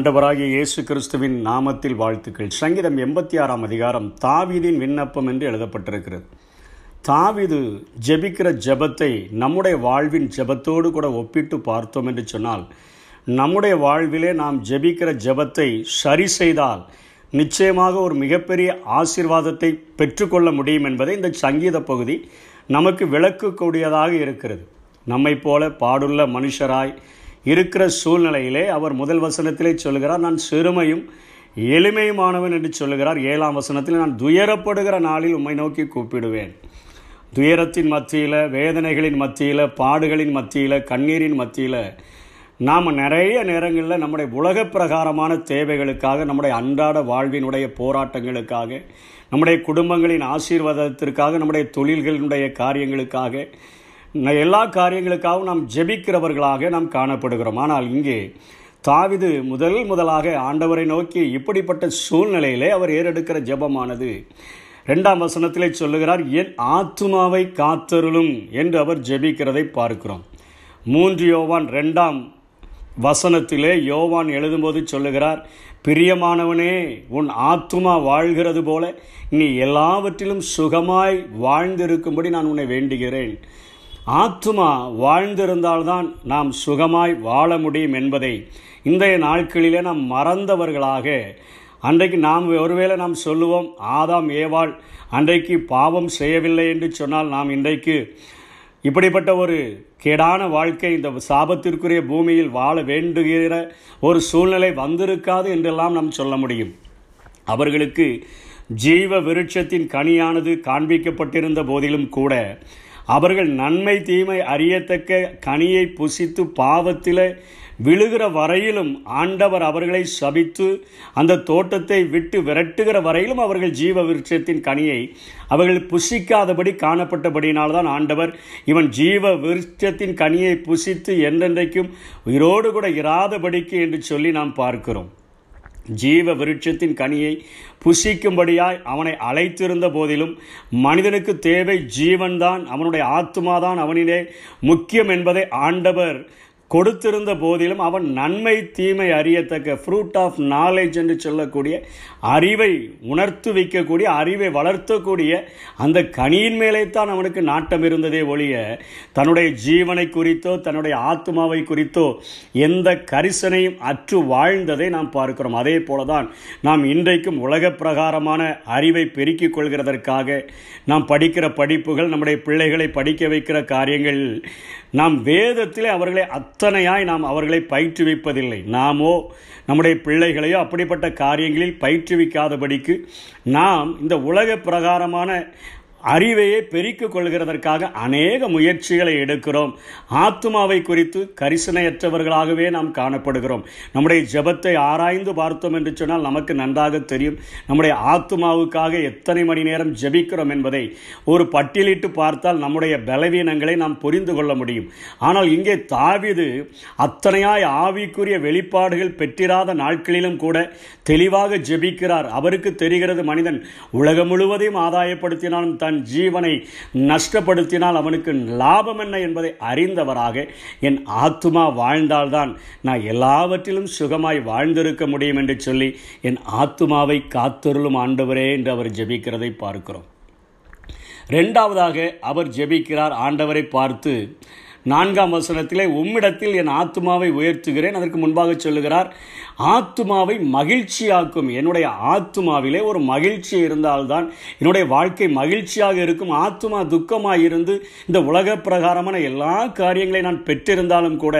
ஆண்டவராகிய இயேசு கிறிஸ்துவின் நாமத்தில் வாழ்த்துக்கள் சங்கீதம் எண்பத்தி ஆறாம் அதிகாரம் தாவீதின் விண்ணப்பம் என்று எழுதப்பட்டிருக்கிறது தாவிது ஜெபிக்கிற ஜெபத்தை நம்முடைய வாழ்வின் ஜெபத்தோடு கூட ஒப்பிட்டு பார்த்தோம் என்று சொன்னால் நம்முடைய வாழ்விலே நாம் ஜெபிக்கிற ஜெபத்தை சரி செய்தால் நிச்சயமாக ஒரு மிகப்பெரிய ஆசிர்வாதத்தை பெற்றுக்கொள்ள முடியும் என்பதை இந்த சங்கீத பகுதி நமக்கு விளக்கக்கூடியதாக இருக்கிறது நம்மை போல பாடுள்ள மனுஷராய் இருக்கிற சூழ்நிலையிலே அவர் முதல் வசனத்திலே சொல்கிறார் நான் சிறுமையும் எளிமையுமானவன் என்று சொல்கிறார் ஏழாம் வசனத்தில் நான் துயரப்படுகிற நாளில் உம்மை நோக்கி கூப்பிடுவேன் துயரத்தின் மத்தியில் வேதனைகளின் மத்தியில் பாடுகளின் மத்தியில் கண்ணீரின் மத்தியில் நாம் நிறைய நேரங்களில் நம்முடைய உலக பிரகாரமான தேவைகளுக்காக நம்முடைய அன்றாட வாழ்வினுடைய போராட்டங்களுக்காக நம்முடைய குடும்பங்களின் ஆசீர்வாதத்திற்காக நம்முடைய தொழில்களினுடைய காரியங்களுக்காக எல்லா காரியங்களுக்காகவும் நாம் ஜெபிக்கிறவர்களாக நாம் காணப்படுகிறோம் ஆனால் இங்கே தாவிது முதல் முதலாக ஆண்டவரை நோக்கி இப்படிப்பட்ட சூழ்நிலையிலே அவர் ஏறெடுக்கிற ஜெபமானது ரெண்டாம் வசனத்திலே சொல்லுகிறார் என் ஆத்மாவை காத்தருளும் என்று அவர் ஜெபிக்கிறதை பார்க்கிறோம் மூன்று யோவான் ரெண்டாம் வசனத்திலே யோவான் எழுதும்போது சொல்லுகிறார் பிரியமானவனே உன் ஆத்துமா வாழ்கிறது போல நீ எல்லாவற்றிலும் சுகமாய் வாழ்ந்திருக்கும்படி நான் உன்னை வேண்டுகிறேன் ஆத்மா வாழ்ந்திருந்தால்தான் நாம் சுகமாய் வாழ முடியும் என்பதை இன்றைய நாட்களிலே நாம் மறந்தவர்களாக அன்றைக்கு நாம் ஒருவேளை நாம் சொல்லுவோம் ஆதாம் ஏவாள் அன்றைக்கு பாவம் செய்யவில்லை என்று சொன்னால் நாம் இன்றைக்கு இப்படிப்பட்ட ஒரு கேடான வாழ்க்கை இந்த சாபத்திற்குரிய பூமியில் வாழ வேண்டுகிற ஒரு சூழ்நிலை வந்திருக்காது என்றெல்லாம் நாம் சொல்ல முடியும் அவர்களுக்கு ஜீவ விருட்சத்தின் கனியானது காண்பிக்கப்பட்டிருந்த போதிலும் கூட அவர்கள் நன்மை தீமை அறியத்தக்க கனியை புசித்து பாவத்தில் விழுகிற வரையிலும் ஆண்டவர் அவர்களை சபித்து அந்த தோட்டத்தை விட்டு விரட்டுகிற வரையிலும் அவர்கள் ஜீவ விருட்சத்தின் கனியை அவர்கள் புசிக்காதபடி தான் ஆண்டவர் இவன் ஜீவ விருட்சத்தின் கனியை புசித்து என்றென்றைக்கும் உயிரோடு கூட இராதபடிக்கு என்று சொல்லி நாம் பார்க்கிறோம் ஜீவ விருட்சத்தின் கனியை புசிக்கும்படியாய் அவனை அழைத்திருந்த போதிலும் மனிதனுக்கு தேவை ஜீவன்தான் அவனுடைய ஆத்மாதான் அவனிலே முக்கியம் என்பதை ஆண்டவர் கொடுத்திருந்த போதிலும் அவன் நன்மை தீமை அறியத்தக்க ஃப்ரூட் ஆஃப் நாலேஜ் என்று சொல்லக்கூடிய அறிவை உணர்த்து வைக்கக்கூடிய அறிவை வளர்த்தக்கூடிய அந்த கனியின் மேலே தான் அவனுக்கு நாட்டம் இருந்ததே ஒழிய தன்னுடைய ஜீவனை குறித்தோ தன்னுடைய ஆத்மாவை குறித்தோ எந்த கரிசனையும் அற்று வாழ்ந்ததை நாம் பார்க்கிறோம் அதே போல தான் நாம் இன்றைக்கும் உலக பிரகாரமான அறிவை பெருக்கிக் கொள்கிறதற்காக நாம் படிக்கிற படிப்புகள் நம்முடைய பிள்ளைகளை படிக்க வைக்கிற காரியங்கள் நாம் வேதத்திலே அவர்களை அத் அத்தனையாய் நாம் அவர்களை பயிற்றுவிப்பதில்லை நாமோ நம்முடைய பிள்ளைகளையோ அப்படிப்பட்ட காரியங்களில் பயிற்றுவிக்காதபடிக்கு நாம் இந்த உலக பிரகாரமான அறிவையே பெருக்கிக் கொள்கிறதற்காக அநேக முயற்சிகளை எடுக்கிறோம் ஆத்மாவை குறித்து கரிசனையற்றவர்களாகவே நாம் காணப்படுகிறோம் நம்முடைய ஜபத்தை ஆராய்ந்து பார்த்தோம் என்று சொன்னால் நமக்கு நன்றாக தெரியும் நம்முடைய ஆத்மாவுக்காக எத்தனை மணி நேரம் ஜபிக்கிறோம் என்பதை ஒரு பட்டியலிட்டு பார்த்தால் நம்முடைய பலவீனங்களை நாம் புரிந்து கொள்ள முடியும் ஆனால் இங்கே தாவிது அத்தனையாய் ஆவிக்குரிய வெளிப்பாடுகள் பெற்றிராத நாட்களிலும் கூட தெளிவாக ஜெபிக்கிறார் அவருக்கு தெரிகிறது மனிதன் உலகம் முழுவதையும் ஆதாயப்படுத்தினாலும் தன் ஜீவனை நஷ்டப்படுத்தினால் அவனுக்கு லாபம் என்ன என்பதை அறிந்தவராக என் ஆத்துமா வாழ்ந்தால்தான் நான் எல்லாவற்றிலும் சுகமாய் வாழ்ந்திருக்க முடியும் என்று சொல்லி என் ஆத்துமாவை காத்தொருளும் ஆண்டவரே என்று அவர் ஜெபிக்கிறதை பார்க்கிறோம் ரெண்டாவதாக அவர் ஜெபிக்கிறார் ஆண்டவரை பார்த்து நான்காம் வசனத்திலே உம்மிடத்தில் என் ஆத்மாவை உயர்த்துகிறேன் அதற்கு முன்பாக சொல்லுகிறார் ஆத்மாவை மகிழ்ச்சியாக்கும் என்னுடைய ஆத்மாவிலே ஒரு மகிழ்ச்சி இருந்தால்தான் என்னுடைய வாழ்க்கை மகிழ்ச்சியாக இருக்கும் ஆத்மா துக்கமாக இருந்து இந்த உலக பிரகாரமான எல்லா காரியங்களையும் நான் பெற்றிருந்தாலும் கூட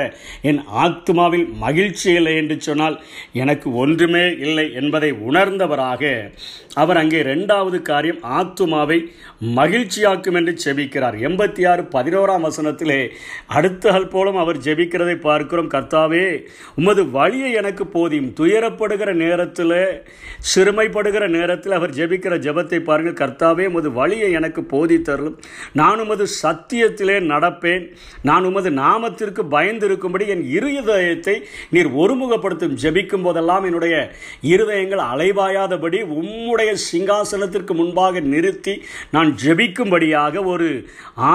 என் ஆத்மாவில் மகிழ்ச்சி இல்லை என்று சொன்னால் எனக்கு ஒன்றுமே இல்லை என்பதை உணர்ந்தவராக அவர் அங்கே ரெண்டாவது காரியம் ஆத்மாவை மகிழ்ச்சியாக்கும் என்று ஜெபிக்கிறார் எண்பத்தி ஆறு பதினோராம் வசனத்திலே அடுத்தகள் போலும் அவர் ஜெபிக்கிறதை பார்க்கிறோம் கர்த்தாவே உமது வழியை எனக்கு போது போதியும் துயரப்படுகிற நேரத்தில் சிறுமைப்படுகிற நேரத்தில் அவர் ஜெபிக்கிற ஜெபத்தை பாருங்கள் கர்த்தாவே உமது வழியை எனக்கு போதித்தருளும் நான் உமது சத்தியத்திலே நடப்பேன் நான் உமது நாமத்திற்கு பயந்திருக்கும்படி என் இருதயத்தை நீர் ஒருமுகப்படுத்தும் ஜெபிக்கும் போதெல்லாம் என்னுடைய இருதயங்கள் அலைவாயாதபடி உம்முடைய சிங்காசனத்திற்கு முன்பாக நிறுத்தி நான் ஜெபிக்கும்படியாக ஒரு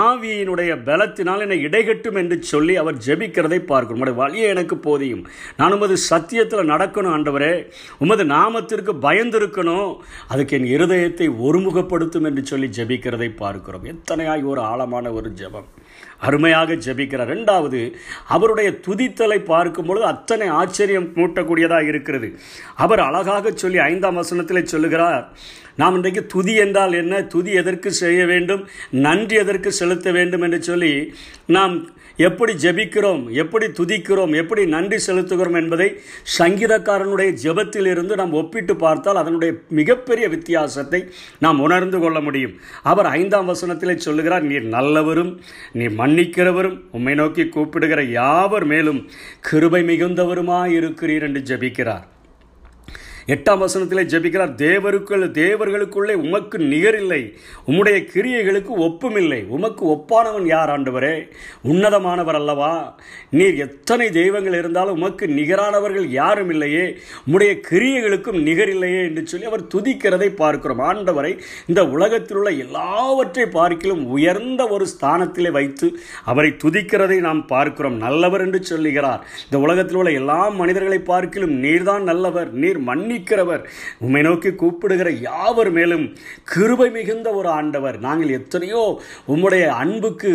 ஆவியினுடைய பலத்தினால் என்னை இடைகட்டும் என்று சொல்லி அவர் ஜெபிக்கிறதை பார்க்கிறோம் வழியை எனக்கு போதியும் நான் உமது சத்தியத்தில் நடக்கணும் ஆண்டவரே உமது நாமத்திற்கு பயந்திருக்கணும் அதுக்கு என் இருதயத்தை ஒருமுகப்படுத்தும் என்று சொல்லி ஜபிக்கிறதை பார்க்கிறோம் எத்தனையாய் ஒரு ஆழமான ஒரு ஜபம் அருமையாக ஜபிக்கிறார் ரெண்டாவது அவருடைய துதித்தலை பார்க்கும்பொழுது அத்தனை ஆச்சரியம் மூட்டக்கூடியதாக இருக்கிறது அவர் அழகாக சொல்லி ஐந்தாம் வசனத்தில் சொல்லுகிறார் நாம் இன்றைக்கு துதி என்றால் என்ன துதி எதற்கு செய்ய வேண்டும் நன்றி எதற்கு செலுத்த வேண்டும் என்று சொல்லி நாம் எப்படி ஜெபிக்கிறோம் எப்படி துதிக்கிறோம் எப்படி நன்றி செலுத்துகிறோம் என்பதை சங்கீதக்காரனுடைய இருந்து நாம் ஒப்பிட்டு பார்த்தால் அதனுடைய மிகப்பெரிய வித்தியாசத்தை நாம் உணர்ந்து கொள்ள முடியும் அவர் ஐந்தாம் வசனத்திலே சொல்லுகிறார் நீர் நல்லவரும் நீ மன்னிக்கிறவரும் உம்மை நோக்கி கூப்பிடுகிற யாவர் மேலும் கிருபை மிகுந்தவருமாய் இருக்கிறீர் என்று ஜெபிக்கிறார் எட்டாம் வசனத்திலே ஜபிக்கிறார் தேவருக்குள் தேவர்களுக்குள்ளே உமக்கு நிகரில்லை உம்முடைய கிரியைகளுக்கு ஒப்புமில்லை உமக்கு ஒப்பானவன் யார் ஆண்டவரே உன்னதமானவர் அல்லவா நீர் எத்தனை தெய்வங்கள் இருந்தாலும் உமக்கு நிகரானவர்கள் யாரும் இல்லையே உம்முடைய கிரியைகளுக்கும் நிகரில்லையே என்று சொல்லி அவர் துதிக்கிறதை பார்க்கிறோம் ஆண்டவரை இந்த உலகத்தில் உள்ள எல்லாவற்றை பார்க்கிலும் உயர்ந்த ஒரு ஸ்தானத்திலே வைத்து அவரை துதிக்கிறதை நாம் பார்க்கிறோம் நல்லவர் என்று சொல்லுகிறார் இந்த உலகத்தில் உள்ள எல்லா மனிதர்களை பார்க்கிலும் நீர்தான் நல்லவர் நீர் மன்னி மன்னிக்கிறவர் உண்மை நோக்கி கூப்பிடுகிற யாவர் மேலும் கிருபை மிகுந்த ஒரு ஆண்டவர் நாங்கள் எத்தனையோ உம்முடைய அன்புக்கு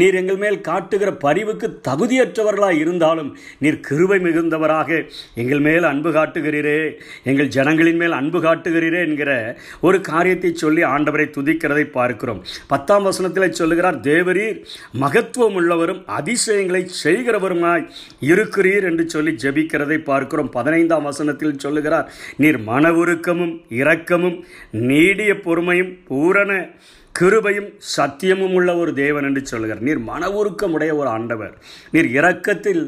நீர் எங்கள் மேல் காட்டுகிற பரிவுக்கு தகுதியற்றவர்களாக இருந்தாலும் நீர் கிருபை மிகுந்தவராக எங்கள் மேல் அன்பு காட்டுகிறீரே எங்கள் ஜனங்களின் மேல் அன்பு காட்டுகிறீரே என்கிற ஒரு காரியத்தை சொல்லி ஆண்டவரை துதிக்கிறதை பார்க்கிறோம் பத்தாம் வசனத்தில் சொல்லுகிறார் தேவரீர் மகத்துவம் உள்ளவரும் அதிசயங்களை செய்கிறவருமாய் இருக்கிறீர் என்று சொல்லி ஜெபிக்கிறதை பார்க்கிறோம் பதினைந்தாம் வசனத்தில் சொல்லுகிறார் நீர் மன உருக்கமும் இரக்கமும் நீடிய பொறுமையும் பூரண கிருபையும் சத்தியமும் உள்ள ஒரு தேவன் என்று சொல்கிறார் நீர் மன உருக்கமுடைய ஒரு ஆண்டவர் நீர் இரக்கத்தில்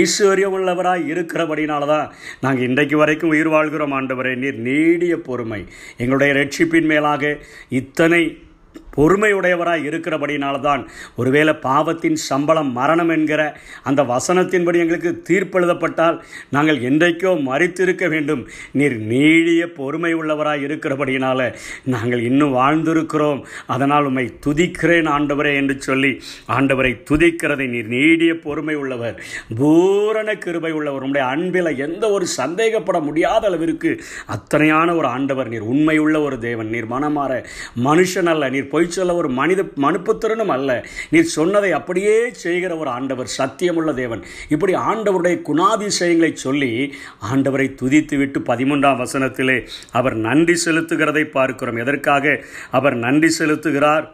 ஐஸ்வர்யம் உள்ளவராக இருக்கிறபடினால தான் நாங்கள் இன்றைக்கு வரைக்கும் உயிர் வாழ்கிறோம் ஆண்டவரே நீர் நீடிய பொறுமை எங்களுடைய ரட்சிப்பின் மேலாக இத்தனை பொறுமையுடையவராய் இருக்கிறபடினால்தான் ஒருவேளை பாவத்தின் சம்பளம் மரணம் என்கிற அந்த வசனத்தின்படி எங்களுக்கு தீர்ப்பெழுதப்பட்டால் நாங்கள் என்றைக்கோ மறித்திருக்க வேண்டும் நீர் நீடிய பொறுமை உள்ளவராக இருக்கிறபடினால நாங்கள் இன்னும் வாழ்ந்திருக்கிறோம் அதனால் உண்மை துதிக்கிறேன் ஆண்டவரே என்று சொல்லி ஆண்டவரை துதிக்கிறதை நீர் நீடிய பொறுமை உள்ளவர் பூரண கிருபை உள்ளவர் உடைய அன்பில் எந்த ஒரு சந்தேகப்பட முடியாத அளவிற்கு அத்தனையான ஒரு ஆண்டவர் நீர் உண்மையுள்ள ஒரு தேவன் நீர் மனமாற மனுஷன் அல்ல நீர் பொய் பொய் சொல்ல ஒரு மனித மனுப்புத்திறனும் அல்ல நீர் சொன்னதை அப்படியே செய்கிற ஒரு ஆண்டவர் சத்தியமுள்ள தேவன் இப்படி ஆண்டவருடைய குணாதிசயங்களை சொல்லி ஆண்டவரை துதித்து விட்டு பதிமூன்றாம் வசனத்திலே அவர் நன்றி செலுத்துகிறதை பார்க்கிறோம் எதற்காக அவர் நன்றி செலுத்துகிறார்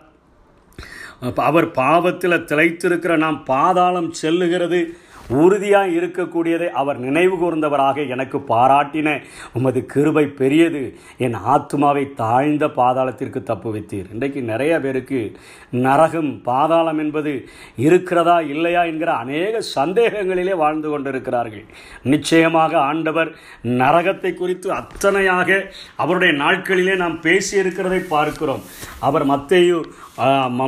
அவர் பாவத்தில் திளைத்திருக்கிற நாம் பாதாளம் செல்லுகிறது உறுதியாக இருக்கக்கூடியதை அவர் நினைவு கூர்ந்தவராக எனக்கு பாராட்டின உமது கிருபை பெரியது என் ஆத்மாவை தாழ்ந்த பாதாளத்திற்கு தப்பு வைத்தீர் இன்றைக்கு நிறைய பேருக்கு நரகம் பாதாளம் என்பது இருக்கிறதா இல்லையா என்கிற அநேக சந்தேகங்களிலே வாழ்ந்து கொண்டிருக்கிறார்கள் நிச்சயமாக ஆண்டவர் நரகத்தை குறித்து அத்தனையாக அவருடைய நாட்களிலே நாம் பேசியிருக்கிறதை பார்க்கிறோம் அவர் மத்தையு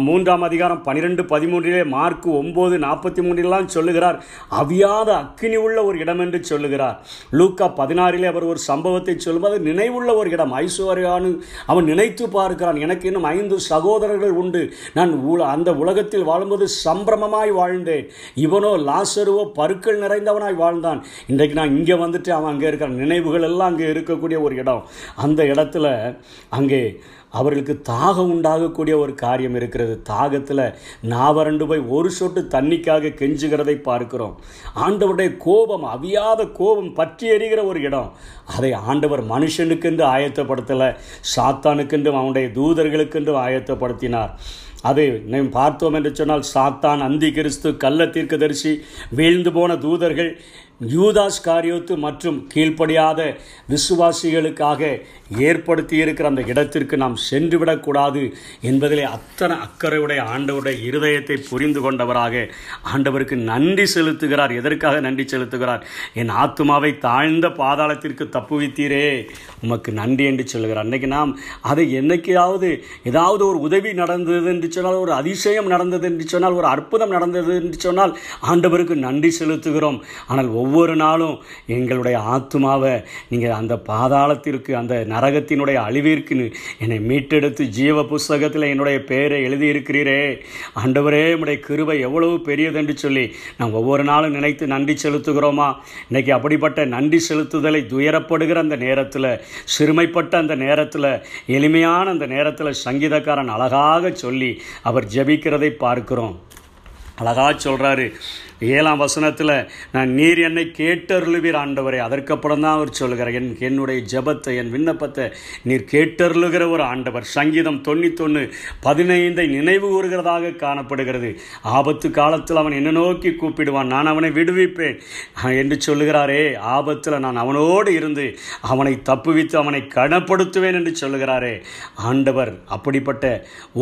மூன்றாம் அதிகாரம் பனிரெண்டு பதிமூன்றிலே மார்க்கு ஒம்பது நாற்பத்தி மூன்றிலாம் சொல்லுகிறார் அவியாத அக்கினி உள்ள ஒரு இடம் என்று சொல்லுகிறார் லூக்கா பதினாறிலே அவர் ஒரு சம்பவத்தை சொல்லும்போது நினைவுள்ள ஒரு இடம் ஐஸ்வர்யானு அவன் நினைத்து பார்க்கிறான் எனக்கு இன்னும் ஐந்து சகோதரர்கள் உண்டு நான் அந்த உலகத்தில் வாழும்போது சம்பிரமமாய் வாழ்ந்தேன் இவனோ லாசருவோ பருக்கள் நிறைந்தவனாய் வாழ்ந்தான் இன்றைக்கு நான் இங்கே வந்துட்டு அவன் அங்கே இருக்கிறான் நினைவுகள் எல்லாம் அங்கே இருக்கக்கூடிய ஒரு இடம் அந்த இடத்துல அங்கே அவர்களுக்கு தாகம் உண்டாகக்கூடிய ஒரு காரியம் இருக்கிறது தாகத்தில் நாவரண்டு போய் ஒரு சொட்டு தண்ணிக்காக கெஞ்சுகிறதை பார்க்கிறோம் ஆண்டவருடைய கோபம் அவியாத கோபம் பற்றி எறிகிற ஒரு இடம் அதை ஆண்டவர் மனுஷனுக்கென்று ஆயத்தப்படுத்தலை சாத்தானுக்கென்றும் அவனுடைய தூதர்களுக்கென்றும் ஆயத்தப்படுத்தினார் அதை நாம் பார்த்தோம் என்று சொன்னால் சாத்தான் அந்தி கிறிஸ்து கள்ள தீர்க்கதரிசி வீழ்ந்து போன தூதர்கள் யூதாஸ் காரியோத்து மற்றும் கீழ்ப்படியாத விசுவாசிகளுக்காக ஏற்படுத்தி இருக்கிற அந்த இடத்திற்கு நாம் சென்றுவிடக்கூடாது என்பதிலே அத்தனை அக்கறையுடைய ஆண்டவருடைய இருதயத்தை புரிந்து கொண்டவராக ஆண்டவருக்கு நன்றி செலுத்துகிறார் எதற்காக நன்றி செலுத்துகிறார் என் ஆத்மாவை தாழ்ந்த பாதாளத்திற்கு தப்புவித்தீரே உமக்கு நன்றி என்று சொல்கிறார் அன்றைக்கு நாம் அதை என்னைக்காவது ஏதாவது ஒரு உதவி நடந்தது என்று சொன்னால் ஒரு அதிசயம் நடந்தது என்று சொன்னால் ஒரு அற்புதம் நடந்தது என்று சொன்னால் ஆண்டவருக்கு நன்றி செலுத்துகிறோம் ஆனால் ஒவ்வொரு நாளும் எங்களுடைய ஆத்மாவை நீங்கள் அந்த பாதாளத்திற்கு அந்த நரகத்தினுடைய அழிவிற்குன்னு என்னை மீட்டெடுத்து ஜீவ புஸ்தகத்தில் என்னுடைய பெயரை எழுதியிருக்கிறீரே ஆண்டவரே உடைய கிருவை எவ்வளவு பெரியதென்று சொல்லி நாம் ஒவ்வொரு நாளும் நினைத்து நன்றி செலுத்துகிறோமா இன்றைக்கி அப்படிப்பட்ட நன்றி செலுத்துதலை துயரப்படுகிற அந்த நேரத்தில் சிறுமைப்பட்ட அந்த நேரத்தில் எளிமையான அந்த நேரத்தில் சங்கீதக்காரன் அழகாக சொல்லி அவர் ஜபிக்கிறதை பார்க்கிறோம் அழகாக சொல்கிறாரு ஏழாம் வசனத்தில் நான் நீர் என்னை கேட்டருளுவீர் ஆண்டவரை அதற்கப்புறம் தான் அவர் சொல்கிறார் என் என்னுடைய ஜபத்தை என் விண்ணப்பத்தை நீர் கேட்டருளுகிற ஒரு ஆண்டவர் சங்கீதம் தொண்ணூத்தொன்று பதினைந்தை நினைவு கூறுகிறதாக காணப்படுகிறது ஆபத்து காலத்தில் அவன் என்ன நோக்கி கூப்பிடுவான் நான் அவனை விடுவிப்பேன் என்று சொல்லுகிறாரே ஆபத்தில் நான் அவனோடு இருந்து அவனை தப்புவித்து அவனை கனப்படுத்துவேன் என்று சொல்லுகிறாரே ஆண்டவர் அப்படிப்பட்ட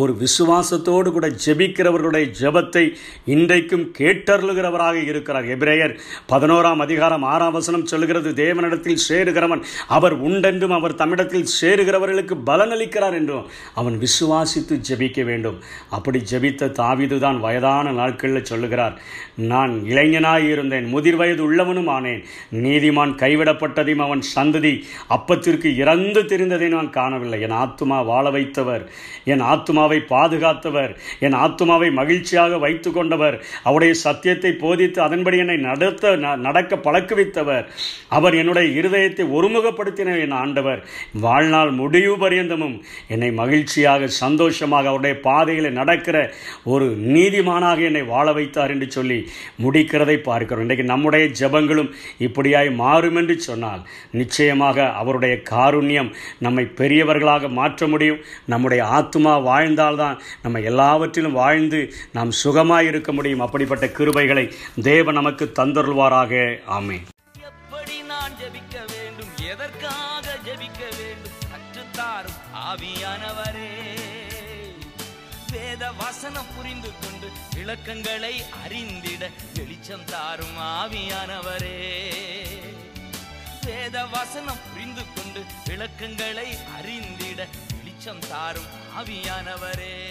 ஒரு விசுவாசத்தோடு கூட ஜெபிக்கிறவர்களுடைய ஜெபத்தை இன்றைக்கும் கேட்டருளுகிற சேருகிறவராக இருக்கிறார் எபிரேயர் பதினோராம் அதிகாரம் ஆறாம் வசனம் சொல்கிறது தேவனிடத்தில் சேருகிறவன் அவர் உண்டென்றும் அவர் தமிழத்தில் சேருகிறவர்களுக்கு பலனளிக்கிறார் என்றும் அவன் விசுவாசித்து ஜபிக்க வேண்டும் அப்படி ஜபித்த தாவிது தான் வயதான நாட்களில் சொல்லுகிறார் நான் இளைஞனாய் இருந்தேன் முதிர் வயது உள்ளவனும் ஆனேன் நீதிமான் கைவிடப்பட்டதையும் அவன் சந்ததி அப்பத்திற்கு இறந்து தெரிந்ததை நான் காணவில்லை என் ஆத்மா வாழ வைத்தவர் என் ஆத்மாவை பாதுகாத்தவர் என் ஆத்மாவை மகிழ்ச்சியாக வைத்து கொண்டவர் அவருடைய சத்தியத்தை போதித்து அதன்படி என்னை நடத்த நடக்க பழக்குவித்தவர் அவர் என்னுடைய இருதயத்தை ஒருமுகப்படுத்தினர் என் ஆண்டவர் வாழ்நாள் முடிவு பரியந்தமும் என்னை மகிழ்ச்சியாக சந்தோஷமாக அவருடைய பாதைகளை நடக்கிற ஒரு நீதிமானாக என்னை வாழ வைத்தார் என்று சொல்லி முடிக்கிறதை பார்க்கிறோம் இன்றைக்கு நம்முடைய ஜபங்களும் இப்படியாய் மாறும் என்று சொன்னால் நிச்சயமாக அவருடைய காருண்யம் நம்மை பெரியவர்களாக மாற்ற முடியும் நம்முடைய ஆத்மா வாழ்ந்தால்தான் நம்ம எல்லாவற்றிலும் வாழ்ந்து நாம் சுகமாக இருக்க முடியும் அப்படிப்பட்ட கிருபைகளை தேவன் நமக்கு தந்தருள்வாராக ஆமே எப்படி நான் ஜபிக்க வேண்டும் எதற்காக ஜபிக்க வேண்டும் கற்றுத்தாரும் ஆவியானவரே வேத வசனம் புரிந்து கொண்டு விளக்கங்களை அறிந்திட வெளிச்சம் தாரும் ஆவியானவரே வேத வசனம் புரிந்து கொண்டு விளக்கங்களை அறிந்திட வெளிச்சம் தாரும் ஆவியானவரே